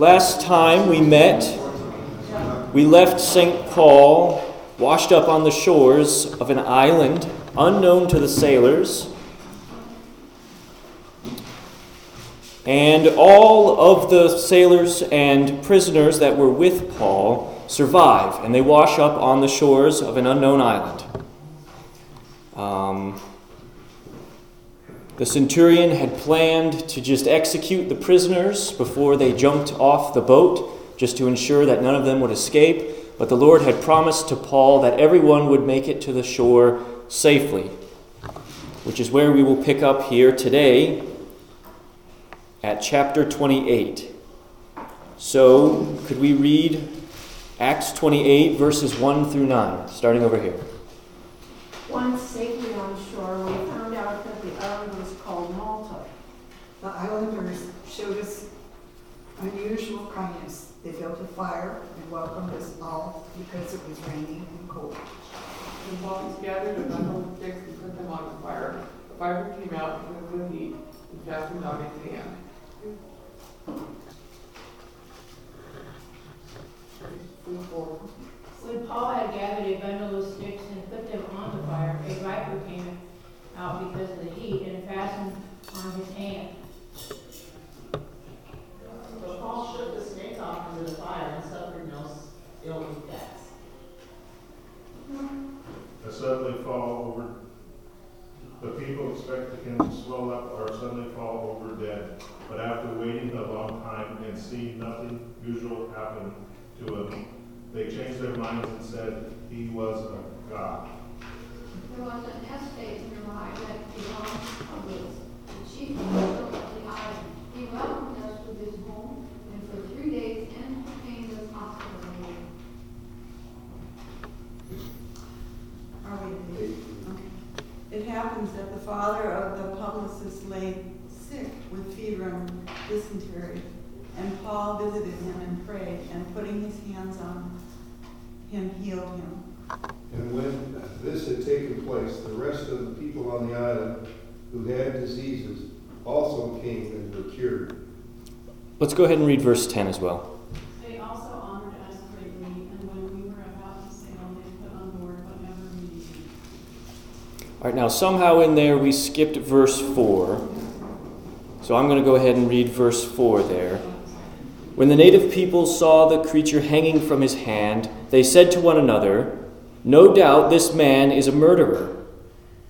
Last time we met, we left St. Paul washed up on the shores of an island unknown to the sailors. And all of the sailors and prisoners that were with Paul survive, and they wash up on the shores of an unknown island. Um, the centurion had planned to just execute the prisoners before they jumped off the boat, just to ensure that none of them would escape. But the Lord had promised to Paul that everyone would make it to the shore safely, which is where we will pick up here today at chapter 28. So, could we read Acts 28, verses 1 through 9, starting over here? Once safely on shore, we found out that the island was called Malta. The islanders showed us unusual kindness. They built a fire and welcomed us all because it was raining and cold. The Paul gathered a bundle of sticks and put them on the fire. The fire came out because of the heat and fastened on his hand. When Paul had gathered a bundle of sticks and put them on the fire, a viper came out because of the heat and fastened on his hand. But Paul shook the snake off into the fire and suffered no ill effects. A suddenly fall over, the people expected him to swell up or suddenly fall over dead. But after waiting a long time and seeing nothing usual happen to him, they changed their minds and said he was a god. There was an estate nearby that belonged to Publius, the chief of the island. He welcomed us to his home and for three days entertained us hospitably. Are we, okay. It happens that the father of the publicist lay sick with fever and dysentery, and Paul visited him and prayed, and putting his hands on him, healed him. And when this had taken place, the rest of the people on the island who had diseases also came and were cured. Let's go ahead and read verse 10 as well. They also honored us greatly, and when we were about to sail, they put on board whatever we needed. All right, now somehow in there we skipped verse 4. So I'm going to go ahead and read verse 4 there. When the native people saw the creature hanging from his hand, they said to one another, No doubt this man is a murderer.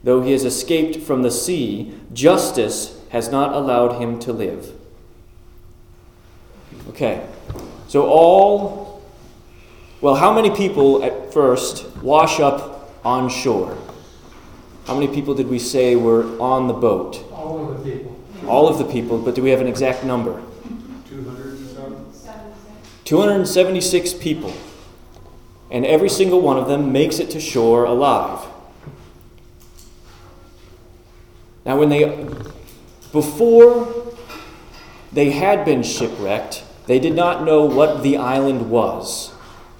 Though he has escaped from the sea, justice has not allowed him to live. Okay, so all, well, how many people at first wash up on shore? How many people did we say were on the boat? All of the people. All of the people, but do we have an exact number? 200 and some? 276 people. And every single one of them makes it to shore alive. Now, when they, before they had been shipwrecked, they did not know what the island was.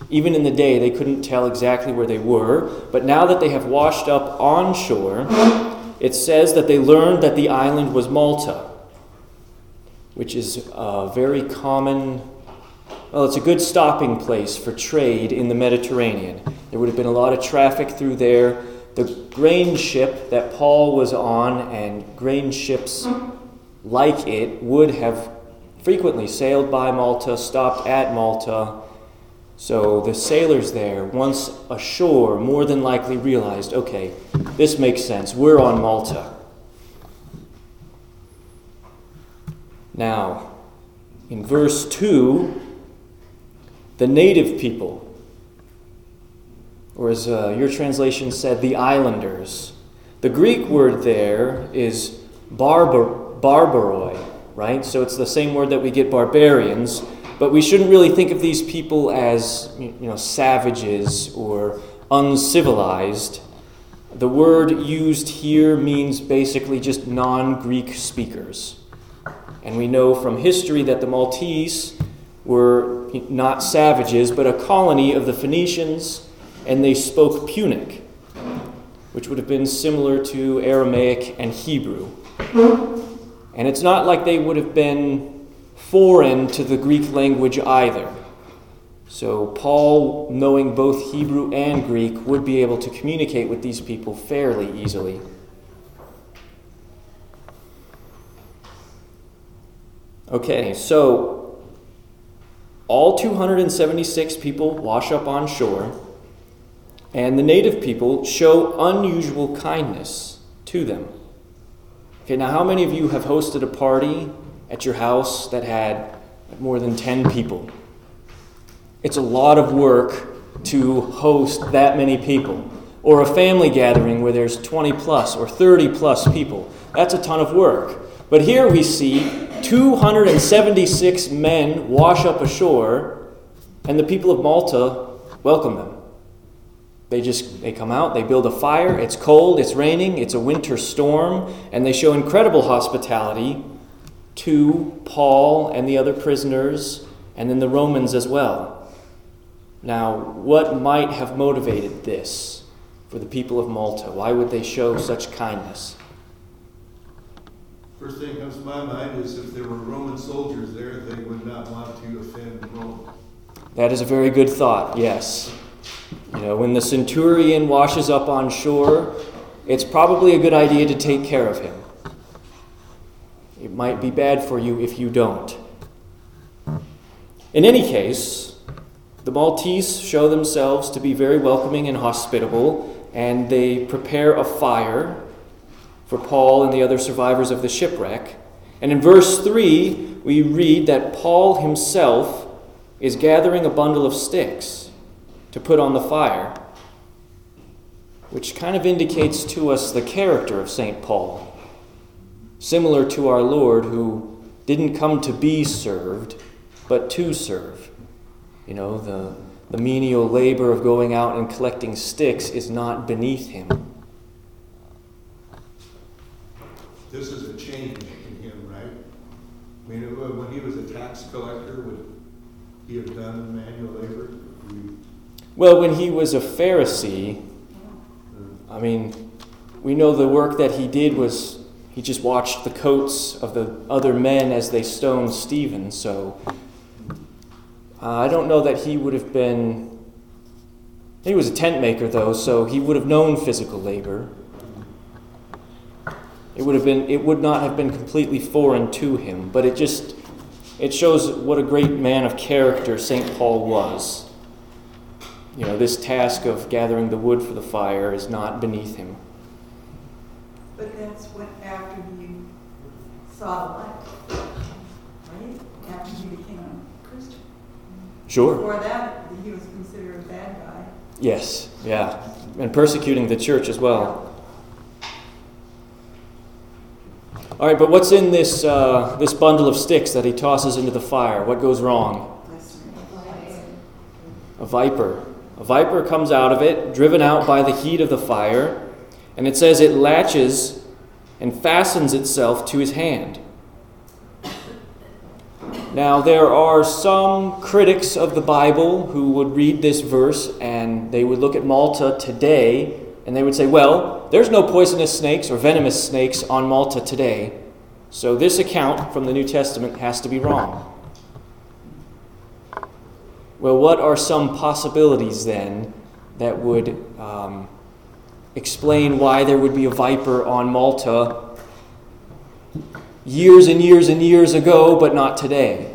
Even in the day, they couldn't tell exactly where they were. But now that they have washed up on shore, it says that they learned that the island was Malta, which is a very common, well, it's a good stopping place for trade in the Mediterranean. There would have been a lot of traffic through there. The grain ship that Paul was on and grain ships like it would have frequently sailed by Malta, stopped at Malta. So the sailors there, once ashore, more than likely realized okay, this makes sense. We're on Malta. Now, in verse 2, the native people, or as uh, your translation said, the islanders. The Greek word there is barbar- barbaroi, right? So it's the same word that we get barbarians, but we shouldn't really think of these people as you know savages or uncivilized. The word used here means basically just non-Greek speakers. And we know from history that the Maltese were not savages, but a colony of the Phoenicians, and they spoke Punic, which would have been similar to Aramaic and Hebrew. And it's not like they would have been foreign to the Greek language either. So, Paul, knowing both Hebrew and Greek, would be able to communicate with these people fairly easily. Okay, so all 276 people wash up on shore, and the native people show unusual kindness to them. Okay, now how many of you have hosted a party at your house that had more than 10 people? It's a lot of work to host that many people. Or a family gathering where there's 20 plus or 30 plus people. That's a ton of work. But here we see 276 men wash up ashore, and the people of Malta welcome them. They just they come out, they build a fire, it's cold, it's raining, it's a winter storm, and they show incredible hospitality to Paul and the other prisoners and then the Romans as well. Now, what might have motivated this for the people of Malta? Why would they show such kindness? First thing comes to my mind is if there were Roman soldiers there, they would not want to offend Rome. That is a very good thought, yes. You know, when the centurion washes up on shore, it's probably a good idea to take care of him. It might be bad for you if you don't. In any case, the Maltese show themselves to be very welcoming and hospitable, and they prepare a fire for Paul and the other survivors of the shipwreck. And in verse 3, we read that Paul himself is gathering a bundle of sticks to put on the fire, which kind of indicates to us the character of St. Paul, similar to our Lord, who didn't come to be served, but to serve. You know, the, the menial labor of going out and collecting sticks is not beneath him. This is a change in him, right? I mean, when he was a tax collector, would he have done manual labor? Well, when he was a Pharisee, I mean, we know the work that he did was he just watched the coats of the other men as they stoned Stephen, so uh, I don't know that he would have been. He was a tent maker, though, so he would have known physical labor. It would have been. It would not have been completely foreign to him, but it just it shows what a great man of character Saint Paul was. You know, this task of gathering the wood for the fire is not beneath him. But that's what after he saw the light, right? After he became a Christian. Sure. Before that, he was considered a bad guy. Yes, yeah. And persecuting the church as well. All right, but what's in this, uh, this bundle of sticks that he tosses into the fire? What goes wrong? A viper. A viper comes out of it, driven out by the heat of the fire, and it says it latches and fastens itself to his hand. Now, there are some critics of the Bible who would read this verse and they would look at Malta today and they would say, well, there's no poisonous snakes or venomous snakes on Malta today, so this account from the New Testament has to be wrong. Well, what are some possibilities then that would um, explain why there would be a viper on Malta years and years and years ago, but not today.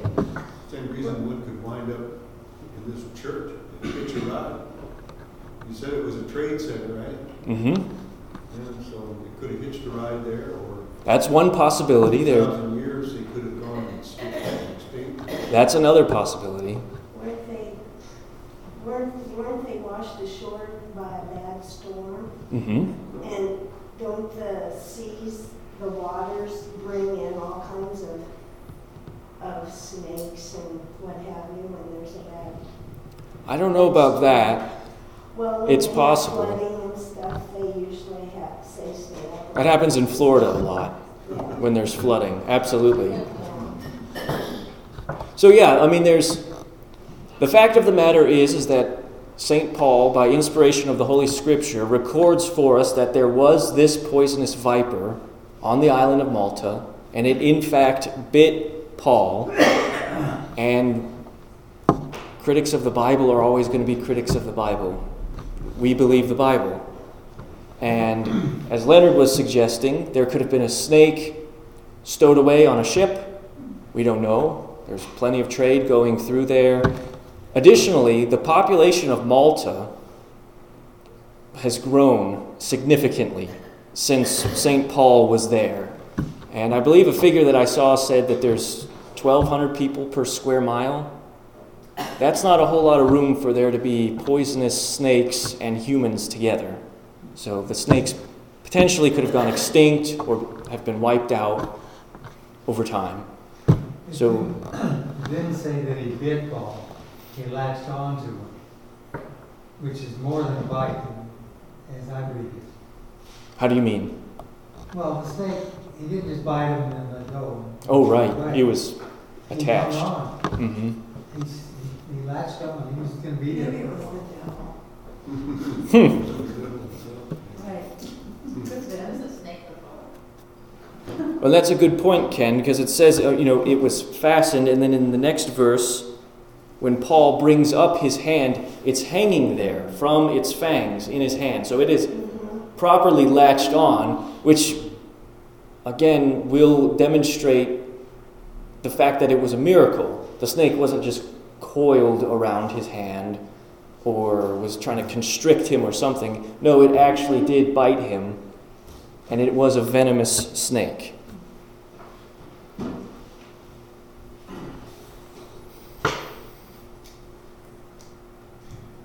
Same reason wood could wind up in this church, hitch a ride. You said it was a trade center, right? Mm-hmm. And so it could have hitched a ride there, or that's one possibility. There. Years, they could have gone extinct. That's another possibility. Weren't they, weren't, weren't they washed ashore by a bad storm? Mm-hmm. And don't the seas the waters bring in all kinds of, of snakes and what have you when there's a bad. I don't know about that. Well, it's possible. And stuff, they usually have, say. That happens in Florida a lot yeah. when there's flooding. Absolutely. So yeah, I mean, there's the fact of the matter is is that St. Paul, by inspiration of the Holy Scripture, records for us that there was this poisonous viper on the island of Malta, and it in fact bit Paul, and critics of the Bible are always going to be critics of the Bible. We believe the Bible. And as Leonard was suggesting, there could have been a snake stowed away on a ship. We don't know. There's plenty of trade going through there. Additionally, the population of Malta has grown significantly since St. Paul was there. And I believe a figure that I saw said that there's 1,200 people per square mile. That's not a whole lot of room for there to be poisonous snakes and humans together. So the snakes potentially could have gone extinct or have been wiped out over time. So, didn't say that he bit Paul, he latched onto him, which is more than a bite, as I read it. how do you mean? Well, the snake, he didn't just bite him and let go. Oh, right. He was He attached. on. hmm He's, he he latched he was gonna be there. Maybe it was the devil. Right. That is a snake before. Well, that's a good point, Ken, because it says, uh, you know, it was fastened, and then in the next verse, when Paul brings up his hand, it's hanging there from its fangs in his hand. So it is properly latched on, which, again, will demonstrate the fact that it was a miracle. The snake wasn't just coiled around his hand or was trying to constrict him or something. No, it actually did bite him, and it was a venomous snake.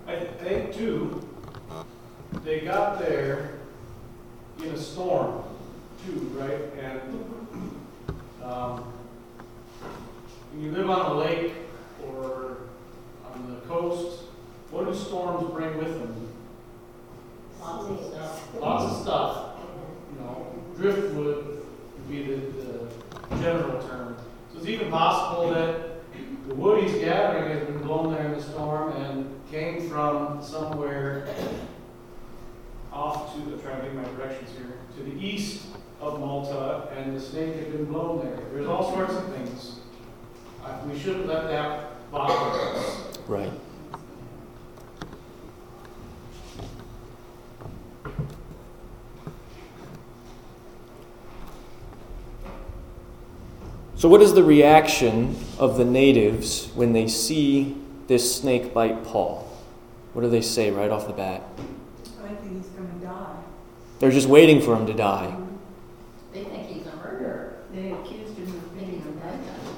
I think too, they got there in a storm too, right? And, um, when you live on a lake or on the coast, what do storms bring with them? Lots of stuff. Lots of stuff, you know, driftwood would be the, the general term. So it's even possible that the wood he's gathering has been blown there in the storm and came from somewhere off to, I'm trying to make my directions here, to the east of Malta, and the snake had been blown there. There's all sorts of things. Uh, We shouldn't let that bother us. Right. So, what is the reaction of the natives when they see this snake bite Paul? What do they say right off the bat? I think he's gonna die. They're just waiting for him to die. They think he's a murderer. They accused him of being a a bad guy.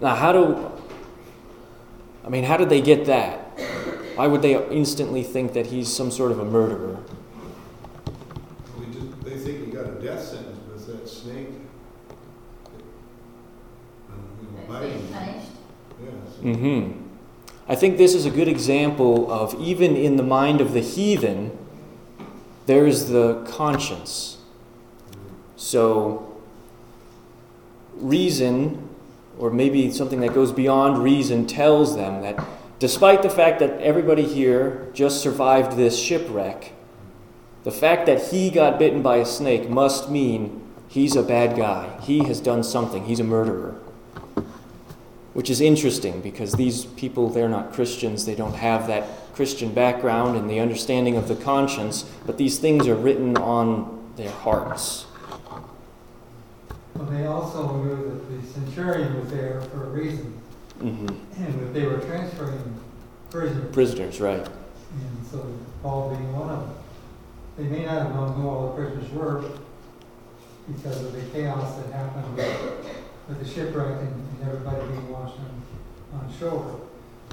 Now, how do. I mean, how did they get that? Why would they instantly think that he's some sort of a murderer? They just, they think he got a death sentence with that snake. Um, you know, That's biting being him. punished. Yeah, so- hmm I think this is a good example of even in the mind of the heathen, there's the conscience. So, reason, or maybe something that goes beyond reason, tells them that despite the fact that everybody here just survived this shipwreck, the fact that he got bitten by a snake must mean he's a bad guy. He has done something, he's a murderer which is interesting because these people, they're not Christians. They don't have that Christian background and the understanding of the conscience, but these things are written on their hearts. Well, they also knew that the centurion was there for a reason, hmm and that they were transferring prisoners. Prisoners, right. And so Paul being one of them. They may not have known who all the prisoners were because of the chaos that happened with, the shipwreck and, and everybody being washed on, on shore.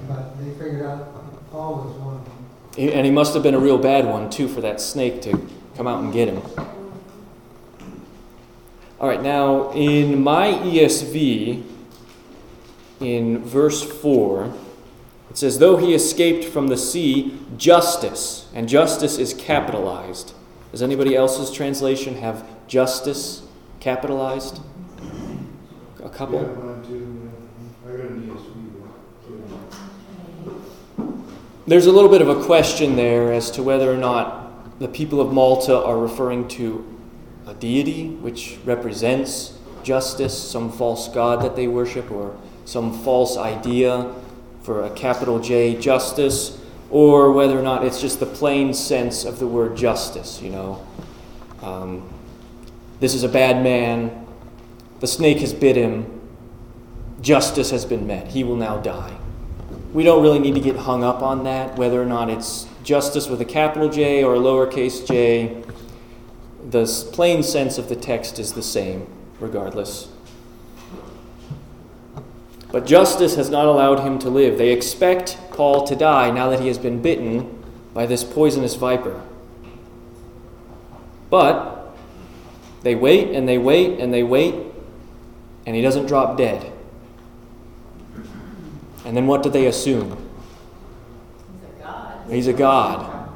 But they figured out Paul was one of them. And he must have been a real bad one, too, for that snake to come out and get him. All right, now in my ESV, in verse 4, it says, Though he escaped from the sea, justice, and justice is capitalized. Does anybody else's translation have justice capitalized? A couple? Yeah, too. I got an ESV. There's a little bit of a question there as to whether or not the people of Malta are referring to a deity which represents justice, some false god that they worship, or some false idea for a capital J justice, or whether or not it's just the plain sense of the word justice, you know. Um, this is a bad man. The snake has bit him. Justice has been met. He will now die. We don't really need to get hung up on that, whether or not it's justice with a capital J or a lowercase j. The plain sense of the text is the same, regardless. But justice has not allowed him to live. They expect Paul to die now that he has been bitten by this poisonous viper. But they wait and they wait and they wait, and he doesn't drop dead. And then what do they assume? He's a god. He's a god.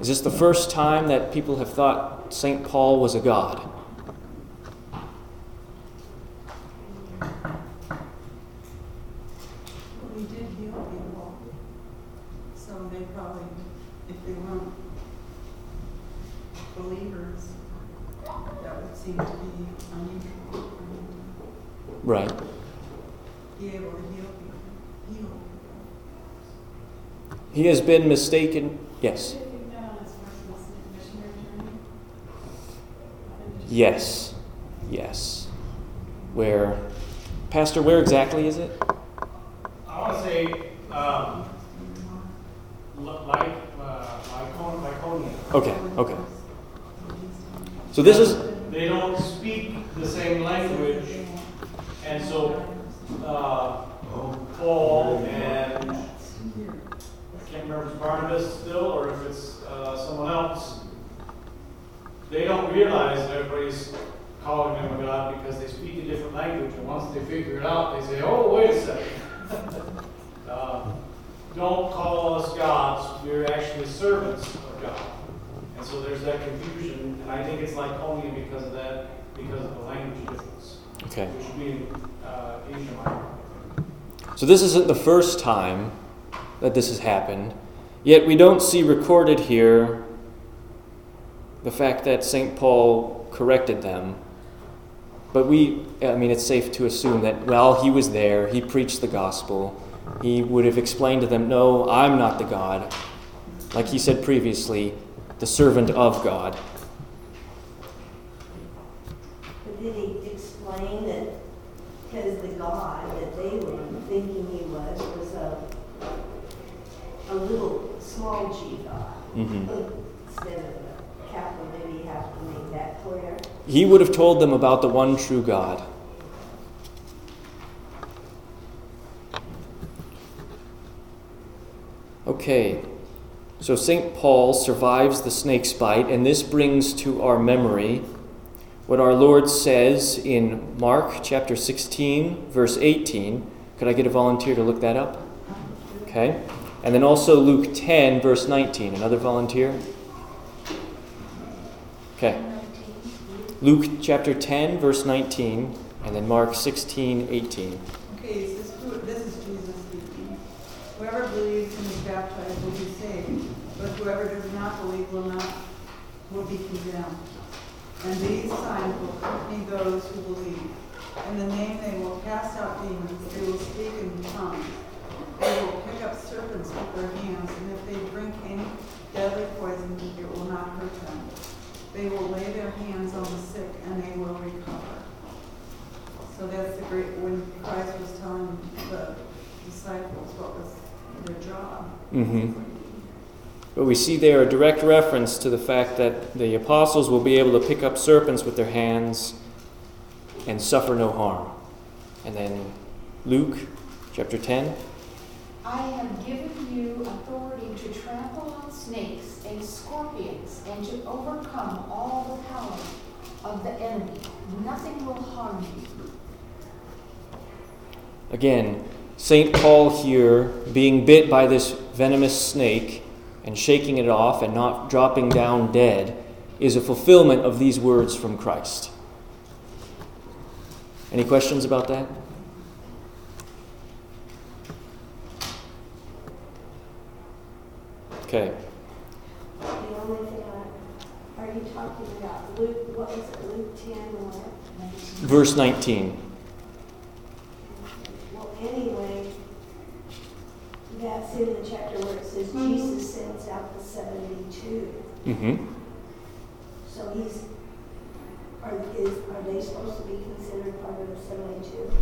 Is this the first time that people have thought St. Paul was a god? He did heal people. So they probably, if they weren't believers, that would seem to be unusual for him Right. to be able to heal people. Heal people. He has been mistaken. Yes. Did you think that on his first missionary journey? Yes. Yes. Where, Pastor, where exactly is it? I want to say, um, like, uh, Lycon- Lyconia. Okay, okay. So this is, They don't speak the same language, and so, uh, Paul and, I can't remember if it's Barnabas still, or if it's, uh, someone else, they don't realize that everybody's calling them a god because they speak a different language, and once they figure it out, they say, oh, wait a second. Uh, Don't call us gods, we're actually servants of God. And so there's that confusion, and I think it's like only because of that, because of the language difference, okay. So this isn't the first time that this has happened, yet we don't see recorded here the fact that St. Paul corrected them. But we, I mean, it's safe to assume that while he was there, he preached the gospel. He would have explained to them, No, I'm not the God. Like he said previously, the servant of God. But did he explain that, because the God that they were thinking he was, was a, a little small g God? Mhm. Instead of a capital, maybe you have to make that clear. He would have told them about the one true God. Okay, so St. Paul survives the snake's bite, and this brings to our memory what our Lord says in Mark chapter 16, verse 18. Could I get a volunteer to look that up? Okay. And then also Luke 10, verse 19. Another volunteer? Okay. Luke chapter 10, verse 19, and then Mark 16, 18. Okay, this is Jesus speaking. Whoever believes and is baptized will be saved, but whoever does not believe will not, will be condemned. And these signs will accompany those who believe. In the name they will cast out demons, they will speak in tongues. They will pick up serpents with their hands, and if they drink any deadly poison, it will not hurt them. They will lay their hands on the sick, and they will recover. So that's the great, when Christ was telling the disciples what was their job. Mm-hmm. But we see there a direct reference to the fact that the apostles will be able to pick up serpents with their hands and suffer no harm. And then Luke chapter 10. I have given you authority to trample on snakes and scorpions and to overcome all the power of the enemy. Nothing will harm you. Again, St. Paul here being bit by this venomous snake and shaking it off and not dropping down dead is a fulfillment of these words from Christ. Any questions about that? Okay. The only thing I, are you talking about? Luke, what was it, Luke ten or? Verse 19. Well, anyway, that's in the chapter where it says Jesus sends out the seventy-two. Mm-hmm. So he's, are, is, are they supposed to be considered part of the seventy-two?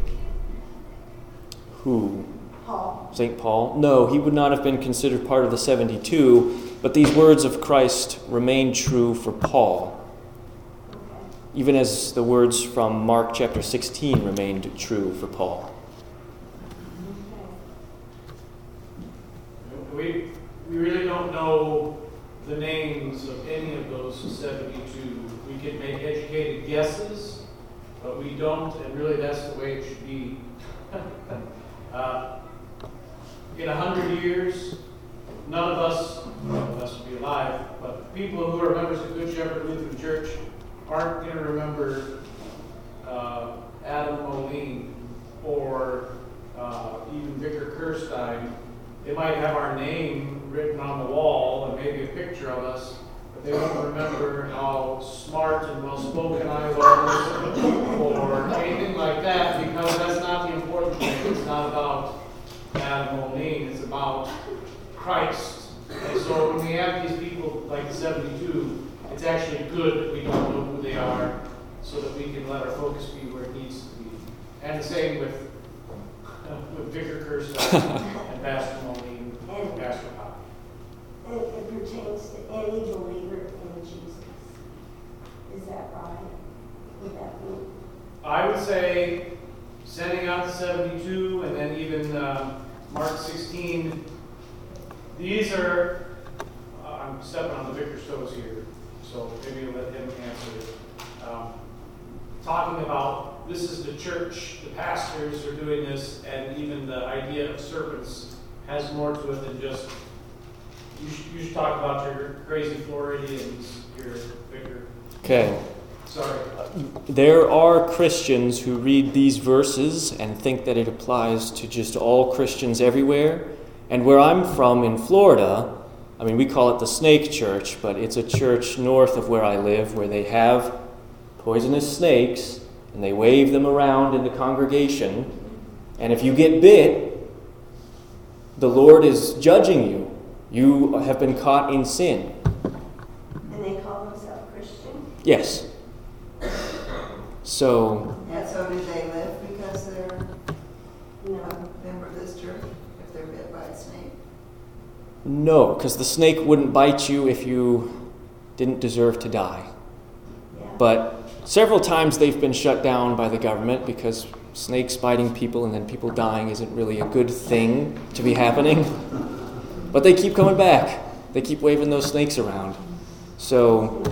Who? Paul? St. Paul? No, he would not have been considered part of the 72, but these words of Christ remain true for Paul, even as the words from Mark chapter 16 remained true for Paul. Okay. We, we really don't know the names of any of those 72. We can make educated guesses, but we don't, and really that's the way it should be. uh, in a hundred years, none of us, none of us will be alive, but people who are members of Good Shepherd Lutheran Church aren't going to remember uh, Adam Moline or uh, even Vicar Kirstein. They might have our name written on the wall and maybe a picture of us, but they won't remember how smart and well spoken I was or anything like that because that's not the important thing. It's not about Adam Moline, it's about Christ. And so when we have these people like the 72, it's actually good that we don't know who they are so that we can let our focus be where it needs to be. And the same with, with Vicar Kirsten and Pastor Moline and Pastor. It pertains to any believer in Jesus. Is that right? Would that be? I would say sending out the 72 and then even uh, Mark 16, these are, uh, I'm stepping on the vicar's toes here, so maybe I'll let him answer it. Um, talking about this is the church, the pastors are doing this, and even the idea of serpents has more to it than just. You should, you should talk about your crazy Floridians, your vicar. Okay. Sorry. There are Christians who read these verses and think that it applies to just all Christians everywhere. And where I'm from in Florida, I mean, we call it the Snake Church, but it's a church north of where I live where they have poisonous snakes and they wave them around in the congregation. And if you get bit, the Lord is judging you. You have been caught in sin. And they call themselves Christian? Yes. So, And so do they live because they're No. a member of this church, if they're bit by a snake? no, because the snake wouldn't bite you if you didn't deserve to die. Yeah. But several times they've been shut down by the government because snakes biting people and then people dying isn't really a good thing to be happening. But they keep coming back. They keep waving those snakes around. So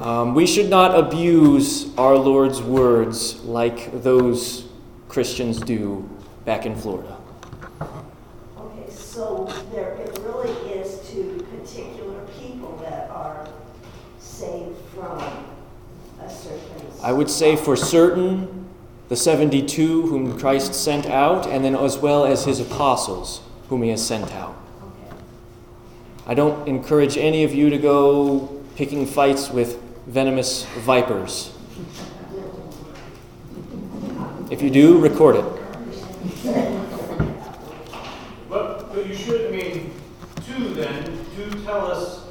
um, we should not abuse our Lord's words like those Christians do back in Florida. Okay, so there, it really is to particular people that are saved from a certain. I would say for certain the 72 whom Christ sent out, and then as well as his apostles whom he has sent out. I don't encourage any of you to go picking fights with venomous vipers. If you do, record it. But, but you should, I mean, two then, do tell us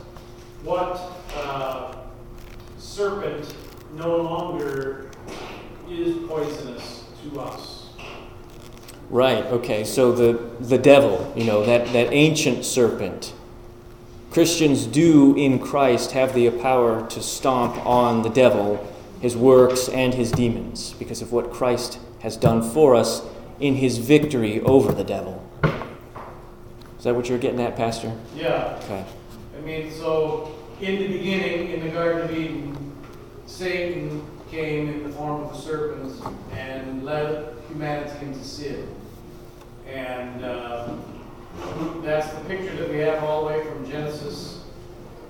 what uh, serpent no longer is poisonous to us. Right, okay, so the, the devil, you know, that, that ancient serpent. Christians do in Christ have the power to stomp on the devil, his works, and his demons because of what Christ has done for us in his victory over the devil. Is that what you're getting at, Pastor? Yeah, Okay. I mean, so in the beginning, in the Garden of Eden, Satan came in the form of a serpent and led humanity into sin. And uh, that's the picture that we have all the way from Genesis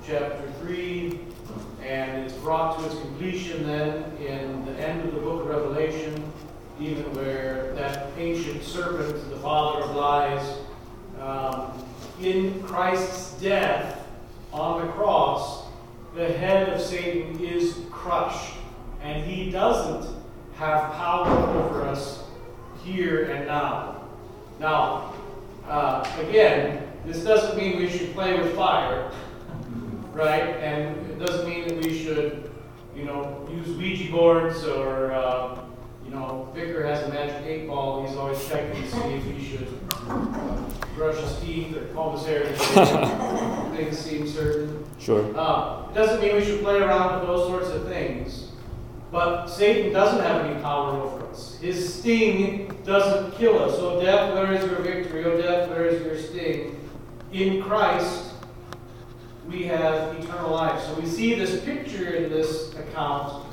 chapter 3. And it's brought to its completion then in the end of the book of Revelation, even where that ancient serpent, the father of lies, um, in Christ's death on the cross, the head of Satan is crushed, and he doesn't have power over us here and now. Now, uh, again, this doesn't mean we should play with fire, right? And it doesn't mean that we should, you know, use Ouija boards or, uh, you know, Vicar has a magic eight ball. He's always checking to see if he should uh, brush his teeth or comb his hair things seem certain. Sure. Uh, it doesn't mean we should play around with those sorts of things. But Satan doesn't have any power over us. His sting doesn't kill us. So, death, where is your victory? Oh, death, where is your sting? In Christ, we have eternal life. So, we see this picture in this account.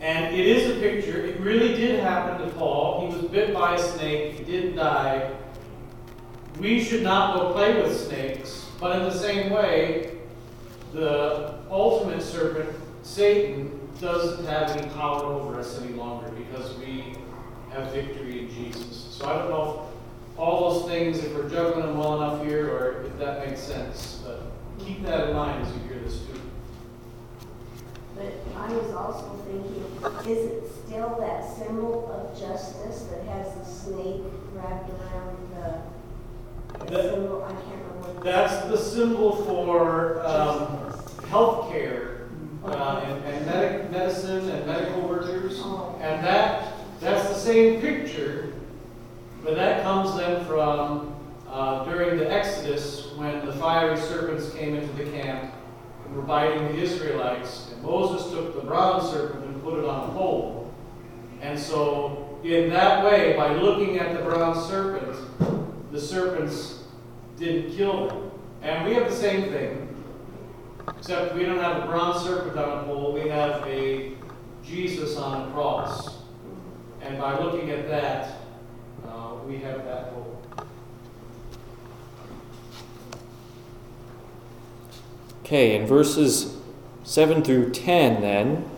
And it is a picture. It really did happen to Paul. He was bit by a snake, he didn't die. We should not go play with snakes. But in the same way, the ultimate serpent, Satan, doesn't have any power over us any longer because we have victory in Jesus. So I don't know if all those things, if we're juggling them well enough here, or if that makes sense. But keep that in mind as you hear this too. But I was also thinking, is it still that symbol of justice that has the snake wrapped around the, the That- symbol? I can't remember. That's the symbol for um, healthcare uh, and, and medic, medicine and medical workers. And that, that's the same picture, but that comes then from uh, during the Exodus when the fiery serpents came into the camp and were biting the Israelites. And Moses took the bronze serpent and put it on a pole. And so, in that way, by looking at the bronze serpent, the serpents didn't kill them. And we have the same thing. Except we don't have a bronze serpent on a pole, we have a Jesus on a cross. And by looking at that, uh, we have that hope. Okay, in verses 7 through 10, then,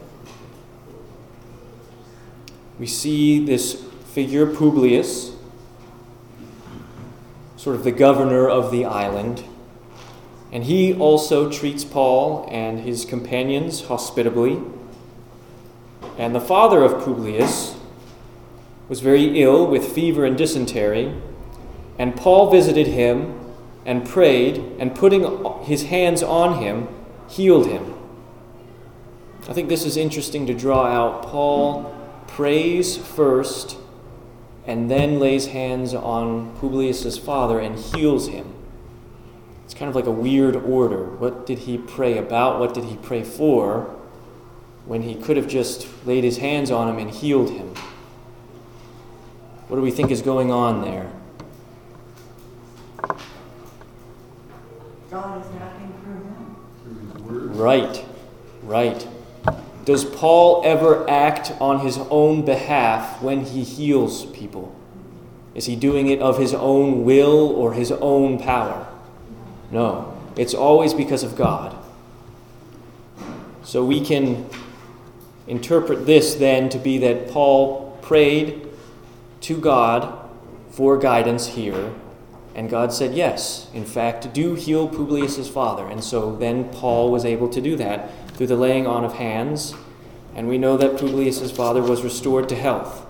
we see this figure, Publius, sort of the governor of the island. And he also treats Paul and his companions hospitably. And the father of Publius was very ill with fever and dysentery. And Paul visited him and prayed, and putting his hands on him, healed him. I think this is interesting to draw out. Paul prays first and then lays hands on Publius's father and heals him. It's kind of like a weird order. What did he pray about? What did he pray for? When he could have just laid his hands on him and healed him. What do we think is going on there? God is acting through him. Right, right. Does Paul ever act on his own behalf when he heals people? Is he doing it of his own will or his own power? No, it's always because of God. So we can interpret this then to be that Paul prayed to God for guidance here, and God said, Yes, in fact, do heal Publius's father. And so then Paul was able to do that through the laying on of hands, and we know that Publius's father was restored to health.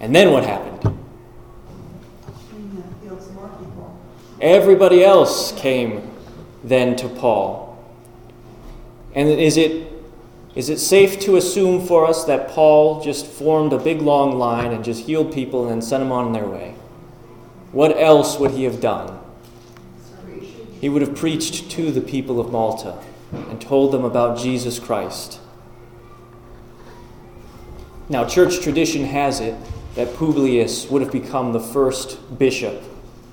And then what happened? He uh, heals more people. Everybody else came then to Paul. And is it is it safe to assume for us that Paul just formed a big long line and just healed people and then sent them on their way? What else would he have done? He would have preached to the people of Malta and told them about Jesus Christ. Now, church tradition has it that Publius would have become the first bishop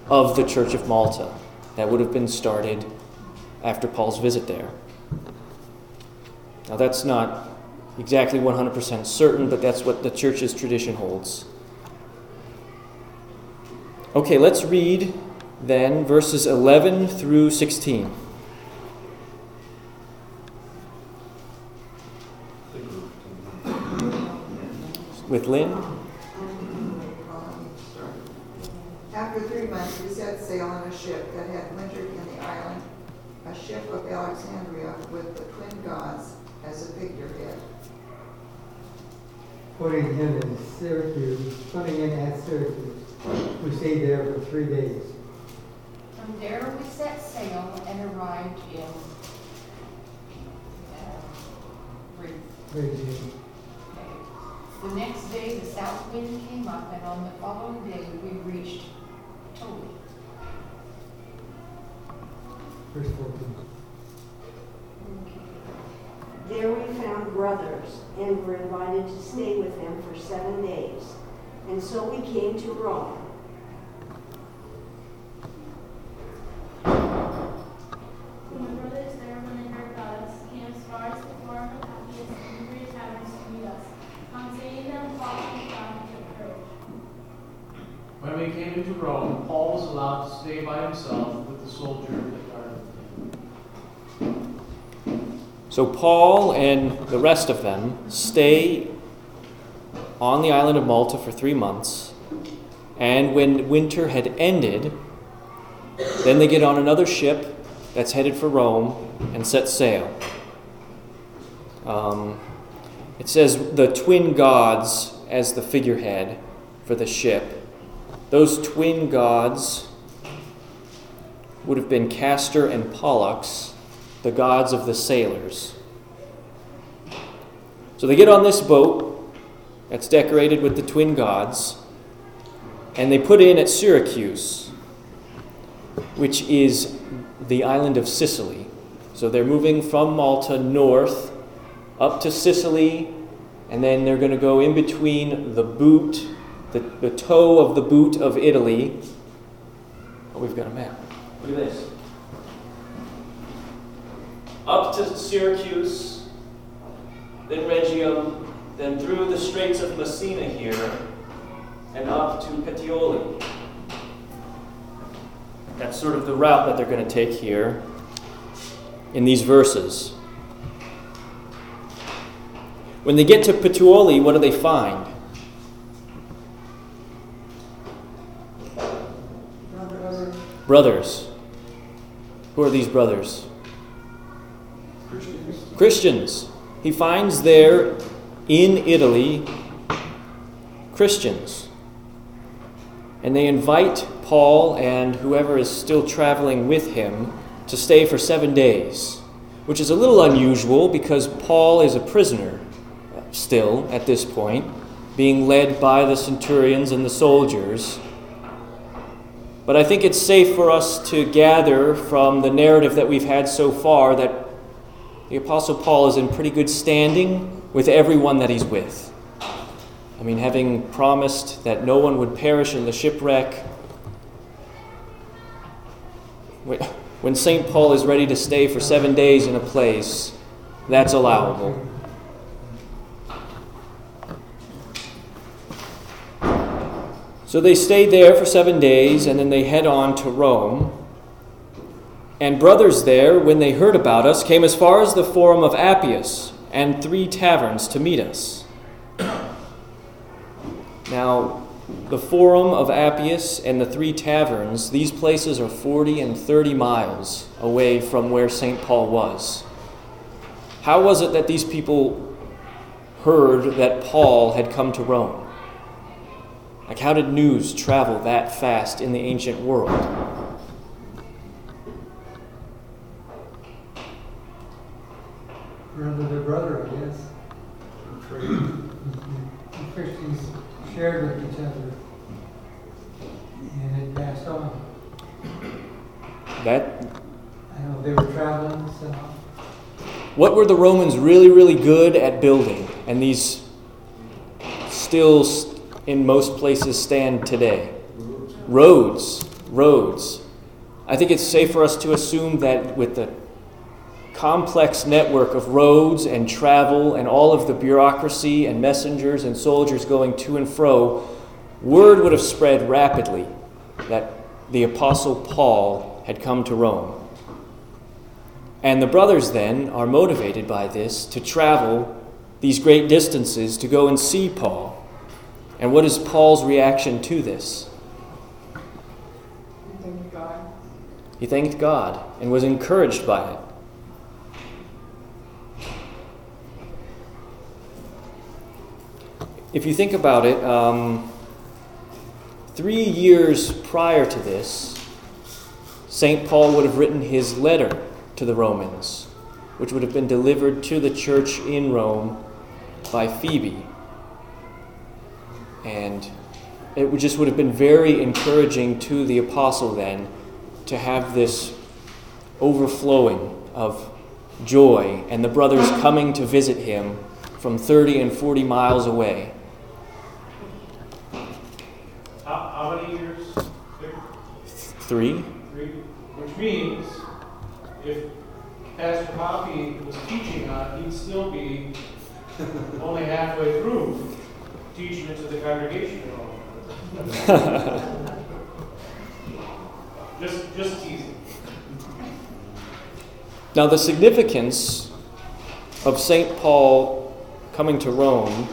of the Church of Malta that would have been started after Paul's visit there. Now, that's not exactly 100% certain, but that's what the church's tradition holds. Okay, let's read then verses 11 through 16. With Lynn? After three months, we set sail on a ship that had wintered in the island a ship of Alexandria with the twin gods as a figurehead. Putting him in Syracuse, putting him at Syracuse. We stayed there for three days. From there we set sail and arrived in uh, Re- The next day, the south wind came up, and on the following day, we reached Verse fourteen. There we found brothers and were invited to stay with them for seven days. And so we came to Rome. When the brothers there, when they heard about us, came as far as the forum of Appius and three taverns to meet us. On seeing them, Paul and John took courage. When we came into Rome, Paul was allowed to stay by himself with the soldier that guarded him. So Paul and the rest of them stay on the island of Malta for three months. And when winter had ended, then they get on another ship that's headed for Rome and set sail. Um, it says the twin gods as the figurehead for the ship. Those twin gods would have been Castor and Pollux, the gods of the sailors. So they get on this boat that's decorated with the twin gods, and they put in at Syracuse, which is the island of Sicily. So they're moving from Malta north up to Sicily, and then they're going to go in between the boot, the, the toe of the boot of Italy. Oh, we've got a map. Look at this. Up to Syracuse, then Rhegium, then through the Straits of Messina here, and up to Puteoli. That's sort of the route that they're going to take here in these verses. When they get to Puteoli, what do they find? Brothers, Brothers. Who are these brothers? Christians. He finds there in Italy Christians. And they invite Paul and whoever is still traveling with him to stay for seven days, which is a little unusual because Paul is a prisoner still at this point, being led by the centurions and the soldiers. But I think it's safe for us to gather from the narrative that we've had so far that the Apostle Paul is in pretty good standing with everyone that he's with. I mean, having promised that no one would perish in the shipwreck, when St. Paul is ready to stay for seven days in a place, that's allowable. So they stay there for seven days and then they head on to Rome. And brothers there, when they heard about us, came as far as the Forum of Appius and three taverns to meet us. Now, the Forum of Appius and the three taverns, these places are 40 and 30 miles away from where St. Paul was. How was it that these people heard that Paul had come to Rome? Like, how did news travel that fast in the ancient world? Brother to brother, I guess. The Christians shared with each other. And it passed on. That I know they were traveling, so What were the Romans really, really good at building? And these still, in most places, stand today. Roads. Roads. I think it's safe for us to assume that with the complex network of roads and travel and all of the bureaucracy and messengers and soldiers going to and fro, word would have spread rapidly that the Apostle Paul had come to Rome. And the brothers then are motivated by this to travel these great distances to go and see Paul. And what is Paul's reaction to this? He thanked God and was encouraged by it. If you think about it, um, three years prior to this, St. Paul would have written his letter to the Romans, which would have been delivered to the church in Rome by Phoebe. And it would just would have been very encouraging to the apostle then to have this overflowing of joy and the brothers coming to visit him from 30 and 40 miles away. 3. 3. Which means if Pastor Poppy was teaching on, he'd still be only halfway through teaching it to the congregation just, just teasing. Now, the significance of St. Paul coming to Rome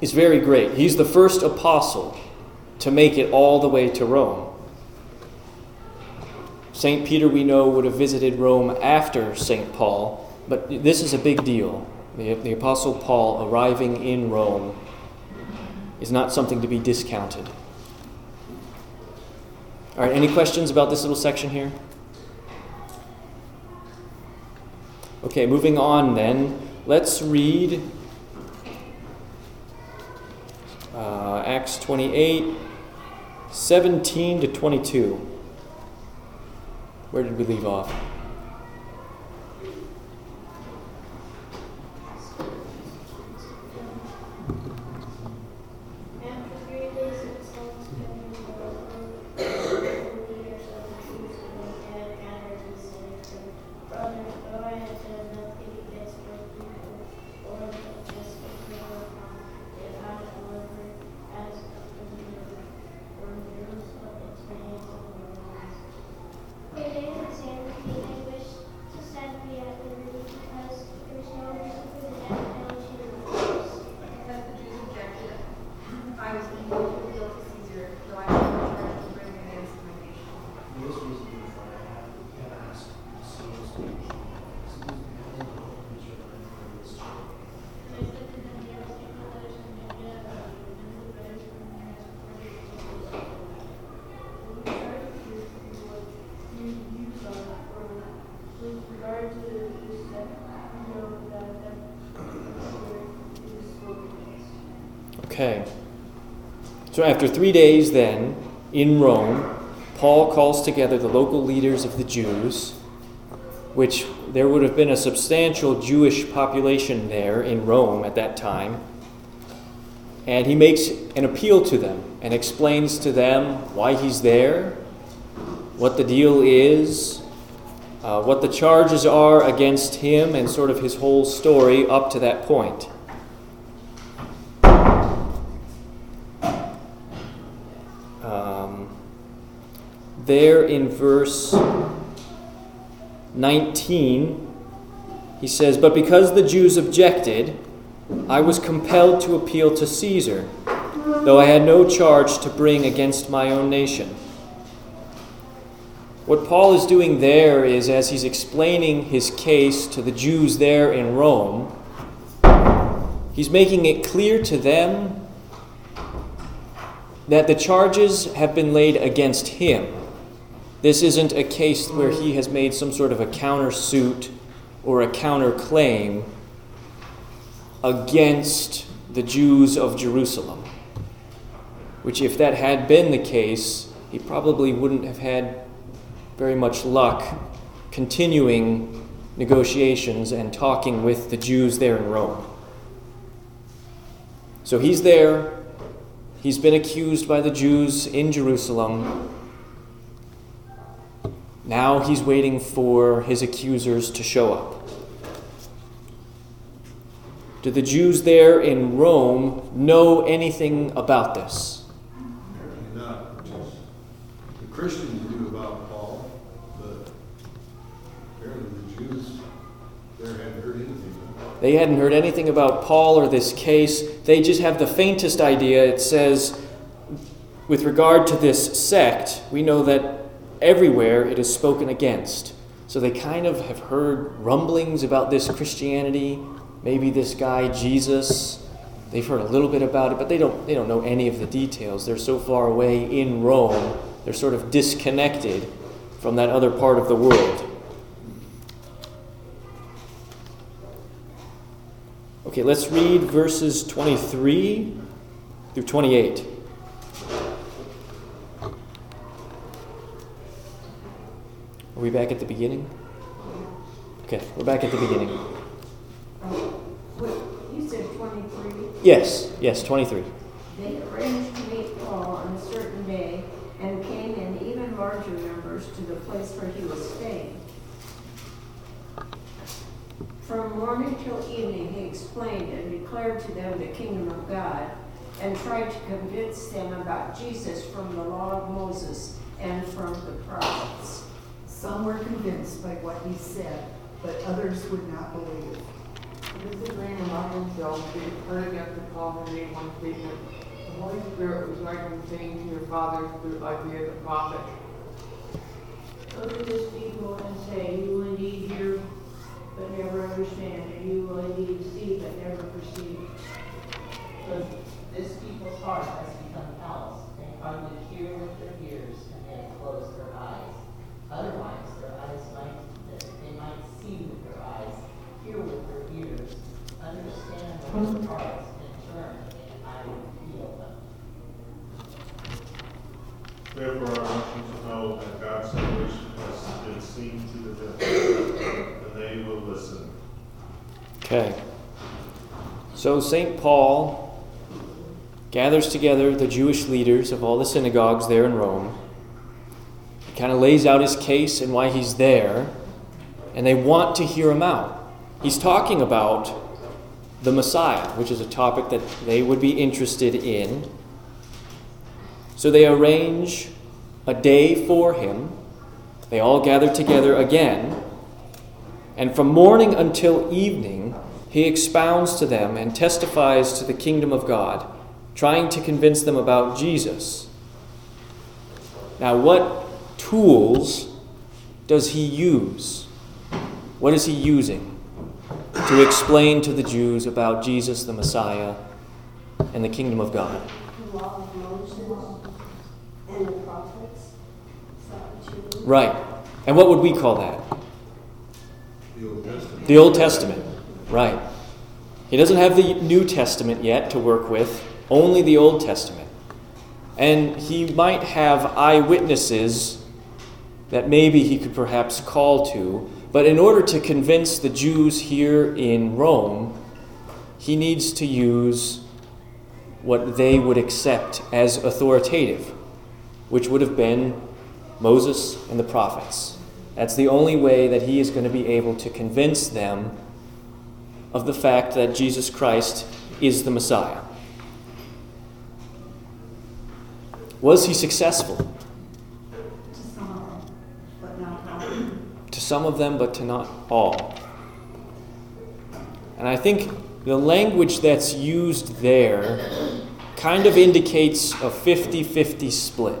is very great. He's the first apostle to make it all the way to Rome. St. Peter, we know, would have visited Rome after St. Paul, but this is a big deal. The, the Apostle Paul arriving in Rome is not something to be discounted. All right, any questions about this little section here? Okay, moving on then. Let's read uh, Acts 28, 17 to 22. Where did we leave off? After three days of silence, the leaders of the Jews who had gathered and said, Brothers, though I have done nothing against your people, or against the people if I deliver as a prisoner or Jerusalem into the hands of the Romans. They made an example me they wished to set me at liberty because there was no reason for the death penalty to refuse. Because the Jews objected, I was able to appeal to Caesar, though I was not charged with bringing against my nation. This was before I had, had asked Seals to excuse me, I don't know if Mr. Ryan for this job. And I said to them, There is no letters from Judea, and the letters from there is reported to Jerusalem. When we try to prove what you use on or with regard to this step, we know that that word is spoken against. Okay. So after three days, then, in Rome, Paul calls together the local leaders of the Jews, which there would have been a substantial Jewish population there in Rome at that time. And he makes an appeal to them and explains to them why he's there, what the deal is, uh, what the charges are against him, and sort of his whole story up to that point. There in verse 19, he says, But because the Jews objected, I was compelled to appeal to Caesar, though I had no charge to bring against my own nation. What Paul is doing there is, as he's explaining his case to the Jews there in Rome, he's making it clear to them that the charges have been laid against him. This isn't a case where he has made some sort of a countersuit or a counterclaim against the Jews of Jerusalem. Which, if that had been the case, he probably wouldn't have had very much luck continuing negotiations and talking with the Jews there in Rome. So he's there. He's been accused by the Jews in Jerusalem. Now he's waiting for his accusers to show up. Do the Jews there in Rome know anything about this? Apparently not. The Christians knew about Paul, but apparently the Jews there hadn't heard anything. They hadn't heard anything about Paul or this case. They just have the faintest idea. It says, with regard to this sect, we know that everywhere it is spoken against. So they kind of have heard rumblings about this Christianity, maybe this guy Jesus. They've heard a little bit about it, but they don't, they don't know any of the details. They're so far away in Rome, they're sort of disconnected from that other part of the world. Okay, let's read verses 23 through 28. Are we back at the beginning? Okay, we're back at the beginning. You said twenty-three? Yes, yes, 23. They arranged to meet Paul on a certain day and came in even larger numbers to the place where he was staying. From morning till evening, he explained and declared to them the kingdom of God and tried to convince them about Jesus from the law of Moses and from the prophets. Some were convinced by what he said, but others would not believe. Disagreeing among themselves, they declared against the Paul and made one statement. The Holy Spirit was right in saying to your fathers through Isaiah the prophet. Go to this people and say, you will indeed hear but never understand, and you will indeed see but never perceive. Because this people's heart has become callous. They hardly hear with their ears and they have closed their eyes. Otherwise, their eyes might, they might see with their eyes, hear with their ears, understand with their hearts, and turn, and I will heal them. Therefore, I want you to know that God's salvation has been seen to the Gentiles, and they will listen. Okay. So St. Paul gathers together the Jewish leaders of all the synagogues there in Rome. He kind of lays out his case and why he's there, and they want to hear him out. He's talking about the Messiah, which is a topic that they would be interested in. So they arrange a day for him. They all gather together again. And from morning until evening, he expounds to them and testifies to the kingdom of God, trying to convince them about Jesus. Now, what tools does he use? What is he using to explain to the Jews about Jesus the Messiah and the kingdom of God? The of Moses and the prophets. Is that what you mean? Right. And what would we call that? The Old Testament. The Old Testament. Right. He doesn't have the New Testament yet to work with, only the Old Testament. And he might have eyewitnesses that maybe he could perhaps call to, but in order to convince the Jews here in Rome, he needs to use what they would accept as authoritative, which would have been Moses and the prophets. That's the only way that he is going to be able to convince them of the fact that Jesus Christ is the Messiah. Was he successful? To some of them, but not all. To some of them, but to not all. And I think the language that's used there kind of indicates a 50 50 split.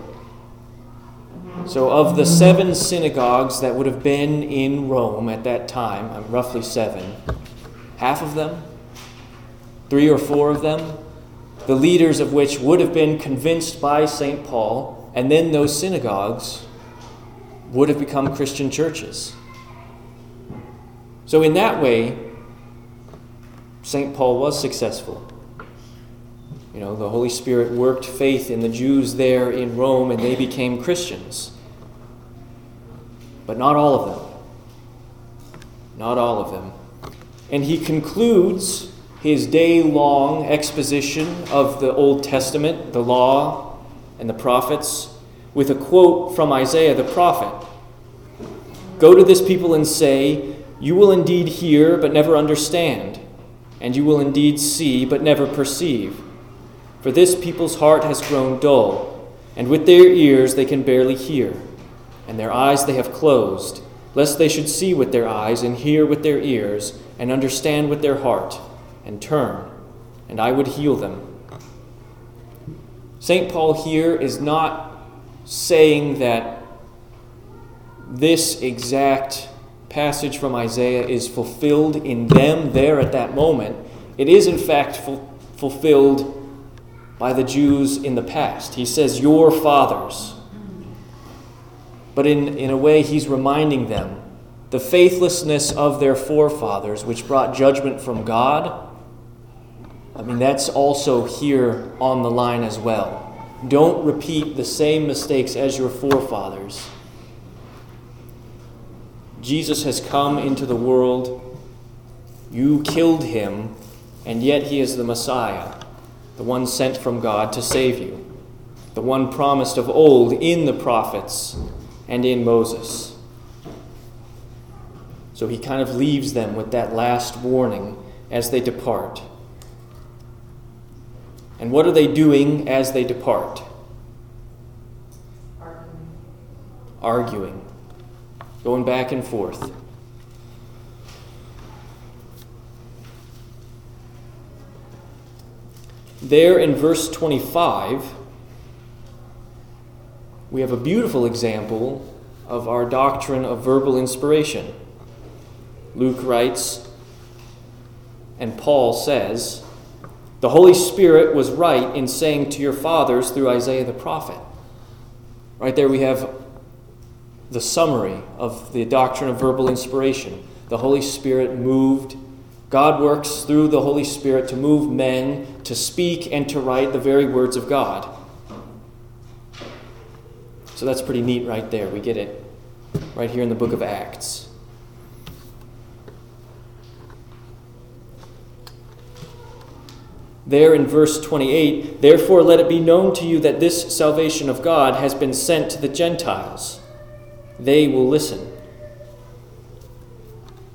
So, of the seven synagogues that would have been in Rome at that time, roughly seven, half of them, three or four of them, the leaders of which would have been convinced by St. Paul, and then those synagogues would have become Christian churches. So, in that way, St. Paul was successful. You know, the Holy Spirit worked faith in the Jews there in Rome, and they became Christians. But not all of them. Not all of them. And he concludes his day long exposition of the Old Testament, the law, and the prophets, with a quote from Isaiah the prophet Go to this people and say, You will indeed hear, but never understand, and you will indeed see, but never perceive. For this people's heart has grown dull, and with their ears they can barely hear, and their eyes they have closed, lest they should see with their eyes, and hear with their ears, and understand with their heart, and turn, and I would heal them. St. Paul here is not saying that this exact passage from Isaiah is fulfilled in them there at that moment, it is in fact ful- fulfilled by the Jews in the past. He says, Your fathers. But in, in a way, he's reminding them the faithlessness of their forefathers, which brought judgment from God. I mean, that's also here on the line as well. Don't repeat the same mistakes as your forefathers. Jesus has come into the world. You killed him, and yet he is the Messiah, the one sent from God to save you, the one promised of old in the prophets and in Moses. So he kind of leaves them with that last warning as they depart. And what are they doing as they depart? Arguing. Arguing, going back and forth. There in verse 25, we have a beautiful example of our doctrine of verbal inspiration. Luke writes, and Paul says, The Holy Spirit was right in saying to your fathers through Isaiah the prophet. Right there we have the summary of the doctrine of verbal inspiration. The Holy Spirit moved. God works through the Holy Spirit to move men to speak and to write the very words of God. So that's pretty neat right there. We get it right here in the book of Acts. There in verse 28, therefore let it be known to you that this salvation of God has been sent to the Gentiles. They will listen.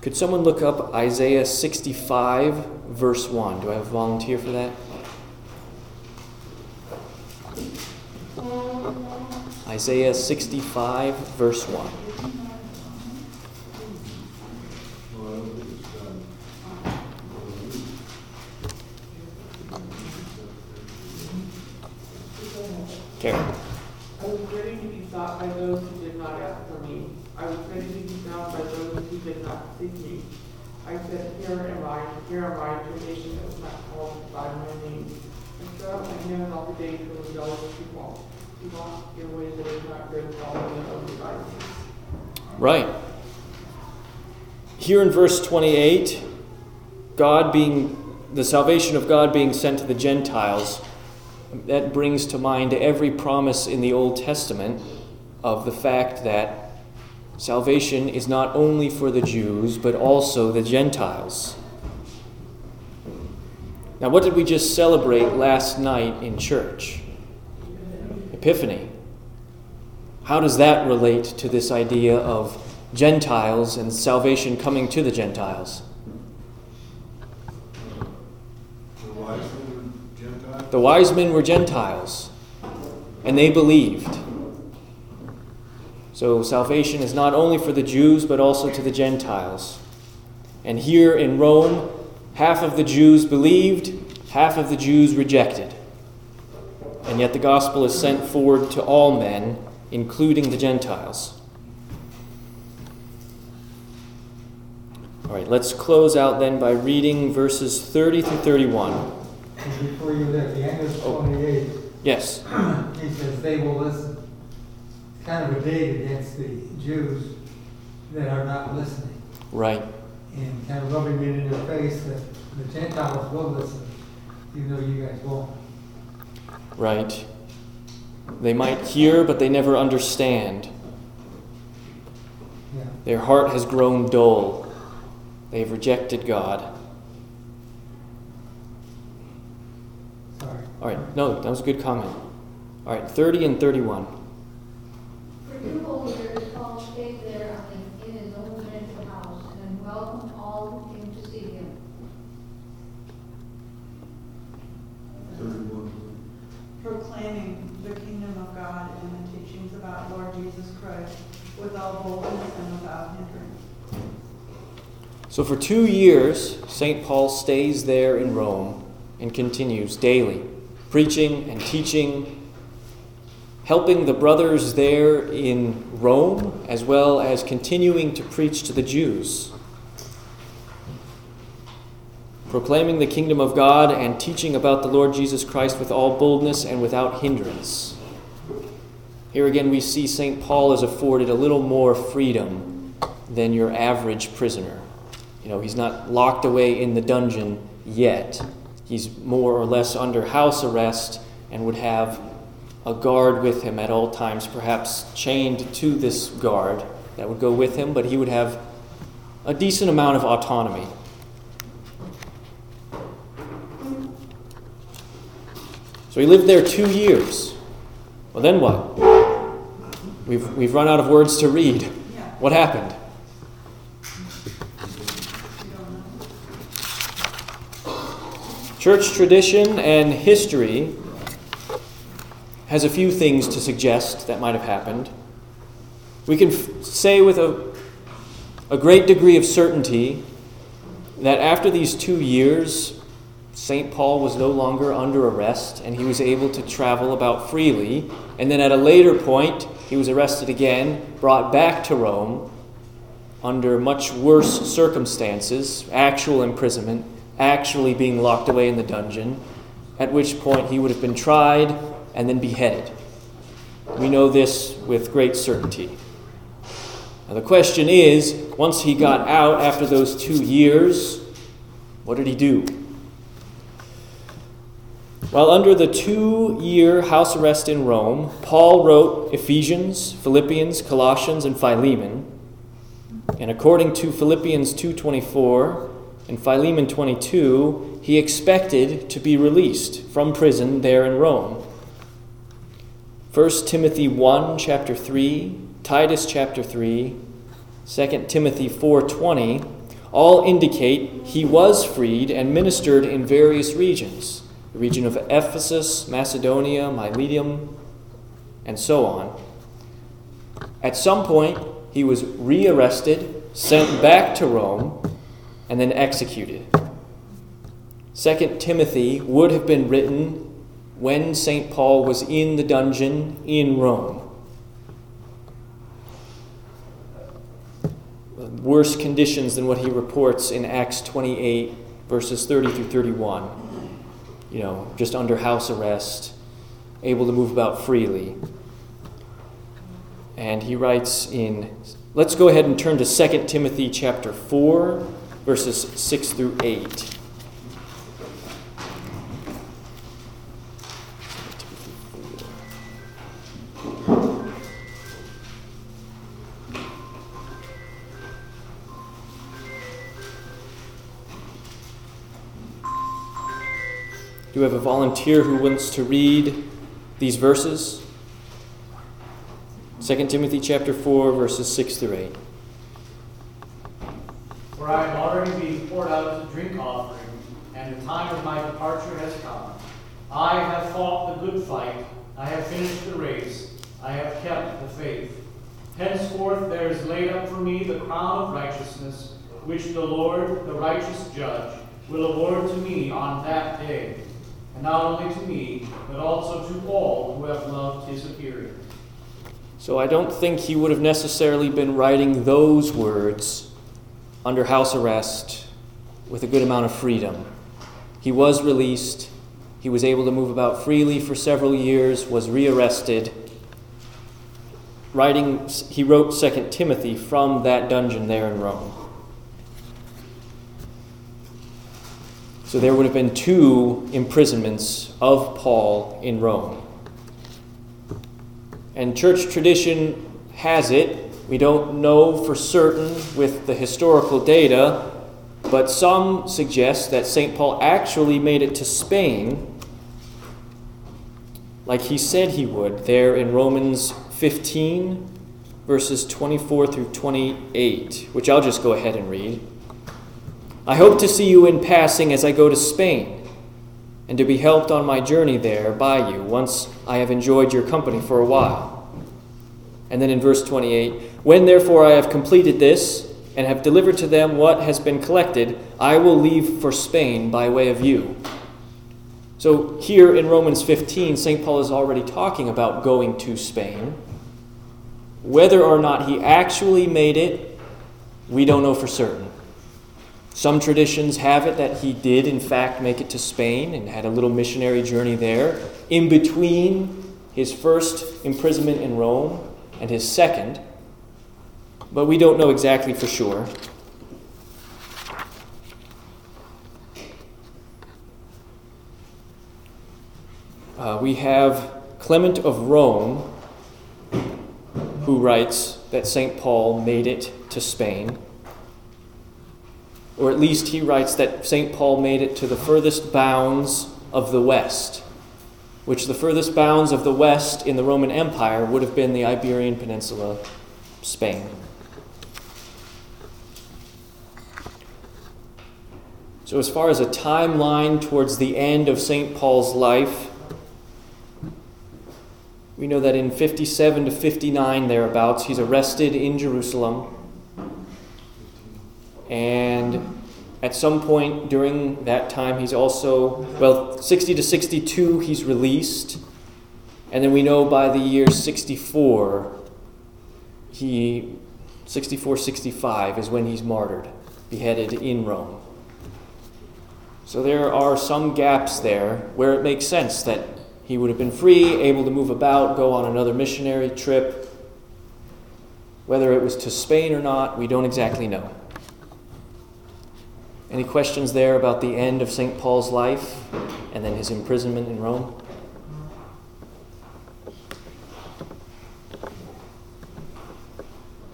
Could someone look up Isaiah 65, verse 1? Do I have a volunteer for that? Isaiah 65, verse 1. Karen. I was ready to be sought by those who did not ask for me. I was ready to be found by those who did not seek me. I said, Here am I, here am I, to a nation that was not called by my name. And so I handed all the day to the rebellious people, who walk in ways that is not good, following their own devices. Right. Here in verse 28, God being, the salvation of God being sent to the Gentiles, that brings to mind every promise in the Old Testament of the fact that salvation is not only for the Jews, but also the Gentiles. Now, what did we just celebrate last night in church? Epiphany. How does that relate to this idea of Gentiles and salvation coming to the Gentiles? The wise men were Gentiles. The wise men were Gentiles, and they believed. So salvation is not only for the Jews, but also to the Gentiles. And here in Rome, half of the Jews believed, half of the Jews rejected. And yet the gospel is sent forward to all men, including the Gentiles. All right, let's close out then by reading verses 30 through 31. Before you leave, the end of Oh. 28, Yes. he says, they will listen. It's kind of a dig against the Jews that are not listening. Right. And kind of rubbing it in their face that the Gentiles will listen, even though you guys won't. Right. They might hear, but they never understand. Yeah. Their heart has grown dull. They have rejected God. Sorry. All right, no, that was a good comment. All right, 30 and 31. For two whole years, Paul stayed there in his own rented house and welcomed all who came to see him. Thirty-one. proclaiming the kingdom of God and the teachings about Lord Jesus Christ with all boldness and without hindrance. So for two years, St. Paul stays there in Rome and continues daily, preaching and teaching, helping the brothers there in Rome, as well as continuing to preach to the Jews. Proclaiming the kingdom of God and teaching about the Lord Jesus Christ with all boldness and without hindrance. Here again, we see St. Paul is afforded a little more freedom than your average prisoner. You know, he's not locked away in the dungeon yet. He's more or less under house arrest and would have a guard with him at all times, perhaps chained to this guard that would go with him, but he would have a decent amount of autonomy. So he lived there two years. Well, then what? We've, we've run out of words to read. What happened? Church tradition and history has a few things to suggest that might have happened. We can f- say with a, a great degree of certainty that after these two years, St. Paul was no longer under arrest and he was able to travel about freely. And then at a later point, he was arrested again, brought back to Rome under much worse circumstances, actual imprisonment, actually being locked away in the dungeon, at which point he would have been tried and then beheaded. We know this with great certainty. Now, the question is once he got out after those two years, what did he do? While under the two year house arrest in Rome, Paul wrote Ephesians, Philippians, Colossians, and Philemon. And according to Philippians 2:24 and Philemon 22, he expected to be released from prison there in Rome. 1 Timothy 1 chapter 3, Titus chapter 3, 2 Timothy 4:20 all indicate he was freed and ministered in various regions the region of Ephesus, Macedonia, Miletum, and so on. At some point, he was rearrested, sent back to Rome, and then executed. 2 Timothy would have been written when St. Paul was in the dungeon in Rome. Worse conditions than what he reports in Acts 28, verses 30 through 31 you know, just under house arrest, able to move about freely. And he writes in, let's go ahead and turn to 2 Timothy chapter 4, verses 6 through 8. Do we have a volunteer who wants to read these verses? 2 Timothy chapter 4, verses 6 through 8. For I am already being poured out as a drink offering, and the time of my departure has come. I have fought the good fight, I have finished the race, I have kept the faith. Henceforth there is laid up for me the crown of righteousness, which the Lord, the righteous judge, will award to me on that day and not only to me, but also to all who have loved his appearing. So I don't think he would have necessarily been writing those words under house arrest with a good amount of freedom. He was released. He was able to move about freely for several years, was rearrested. Writing, he wrote 2 Timothy from that dungeon there in Rome. So there would have been two imprisonments of Paul in Rome. And church tradition has it, we don't know for certain with the historical data, but some suggest that St. Paul actually made it to Spain like he said he would there in Romans 15, verses 24 through 28, which I'll just go ahead and read. I hope to see you in passing as I go to Spain, and to be helped on my journey there by you once I have enjoyed your company for a while. And then in verse 28 When therefore I have completed this, and have delivered to them what has been collected, I will leave for Spain by way of you. So here in Romans 15, St. Paul is already talking about going to Spain. Whether or not he actually made it, we don't know for certain. Some traditions have it that he did, in fact, make it to Spain and had a little missionary journey there in between his first imprisonment in Rome and his second, but we don't know exactly for sure. Uh, we have Clement of Rome, who writes that St. Paul made it to Spain. Or at least he writes that St. Paul made it to the furthest bounds of the West, which the furthest bounds of the West in the Roman Empire would have been the Iberian Peninsula, Spain. So, as far as a timeline towards the end of St. Paul's life, we know that in 57 to 59, thereabouts, he's arrested in Jerusalem. And at some point during that time, he's also, well, 60 to 62, he's released. And then we know by the year 64, he, 64 65 is when he's martyred, beheaded in Rome. So there are some gaps there where it makes sense that he would have been free, able to move about, go on another missionary trip. Whether it was to Spain or not, we don't exactly know. Any questions there about the end of St. Paul's life and then his imprisonment in Rome?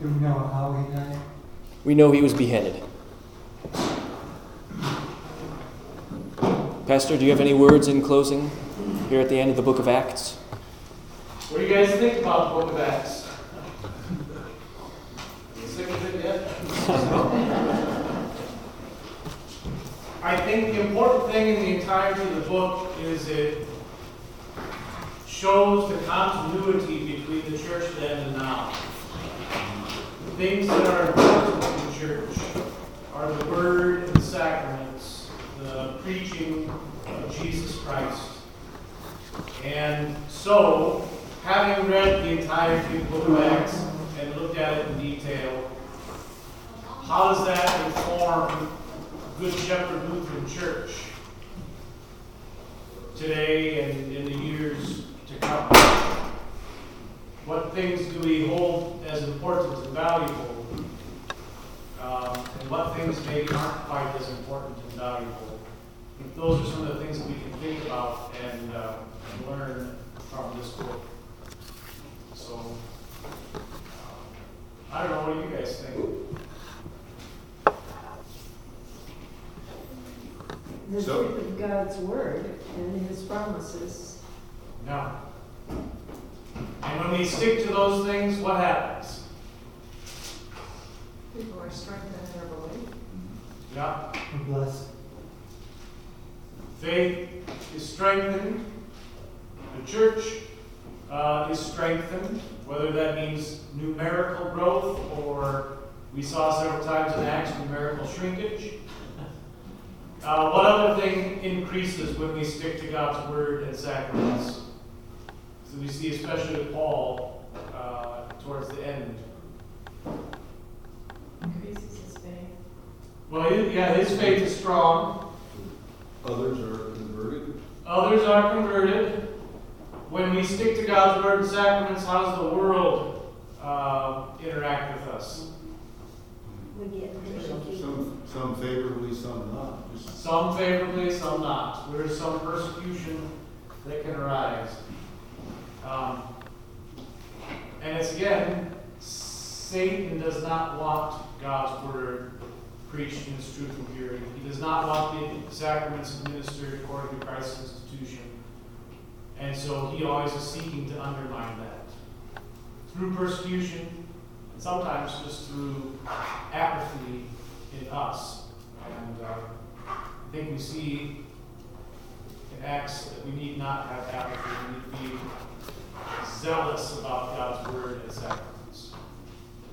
Do we know how he died? We know he was beheaded. Pastor, do you have any words in closing? here at the end of the book of Acts? What do you guys think about the book of Acts? Sick of it yet? I think the important thing in the entirety of the book is it shows the continuity between the church then and now. Things that are important in the church are the word and the sacraments, the preaching of Jesus Christ. And so, having read the the book of Acts and looked at it in detail, how does that inform Good Shepherd Lutheran Church today and in the years to come? What things do we hold as important and valuable? Um, and what things maybe aren't quite as important and valuable? Those are some of the things that we can think about and uh, learn from this book. So, uh, I don't know, what do you guys think? The truth of God's word and his promises. No. And when we stick to those things, what happens? People are strengthened in their belief. Yeah. Blessed. Faith is strengthened the church uh, is strengthened, whether that means numerical growth or we saw several times in Acts numerical shrinkage. Uh, what other thing increases when we stick to God's word and sacraments? So we see, especially with Paul, uh, towards the end. Increases his faith. Well, yeah, his faith is strong. Others are converted. Others are converted when we stick to God's word and sacraments, how does the world uh, interact with us? We get Some, some favorably, some not. Just Some favorably, some not. There is some persecution that can arise. Um, and it's again, Satan does not want God's word preached in truth and purity. He does not want the sacraments administered according to Christ's institution. And so he always is seeking to undermine that through persecution and sometimes just through apathy in us. And uh, I think we see in Acts that we need not have apathy. We need to be zealous about God's word and sacrament.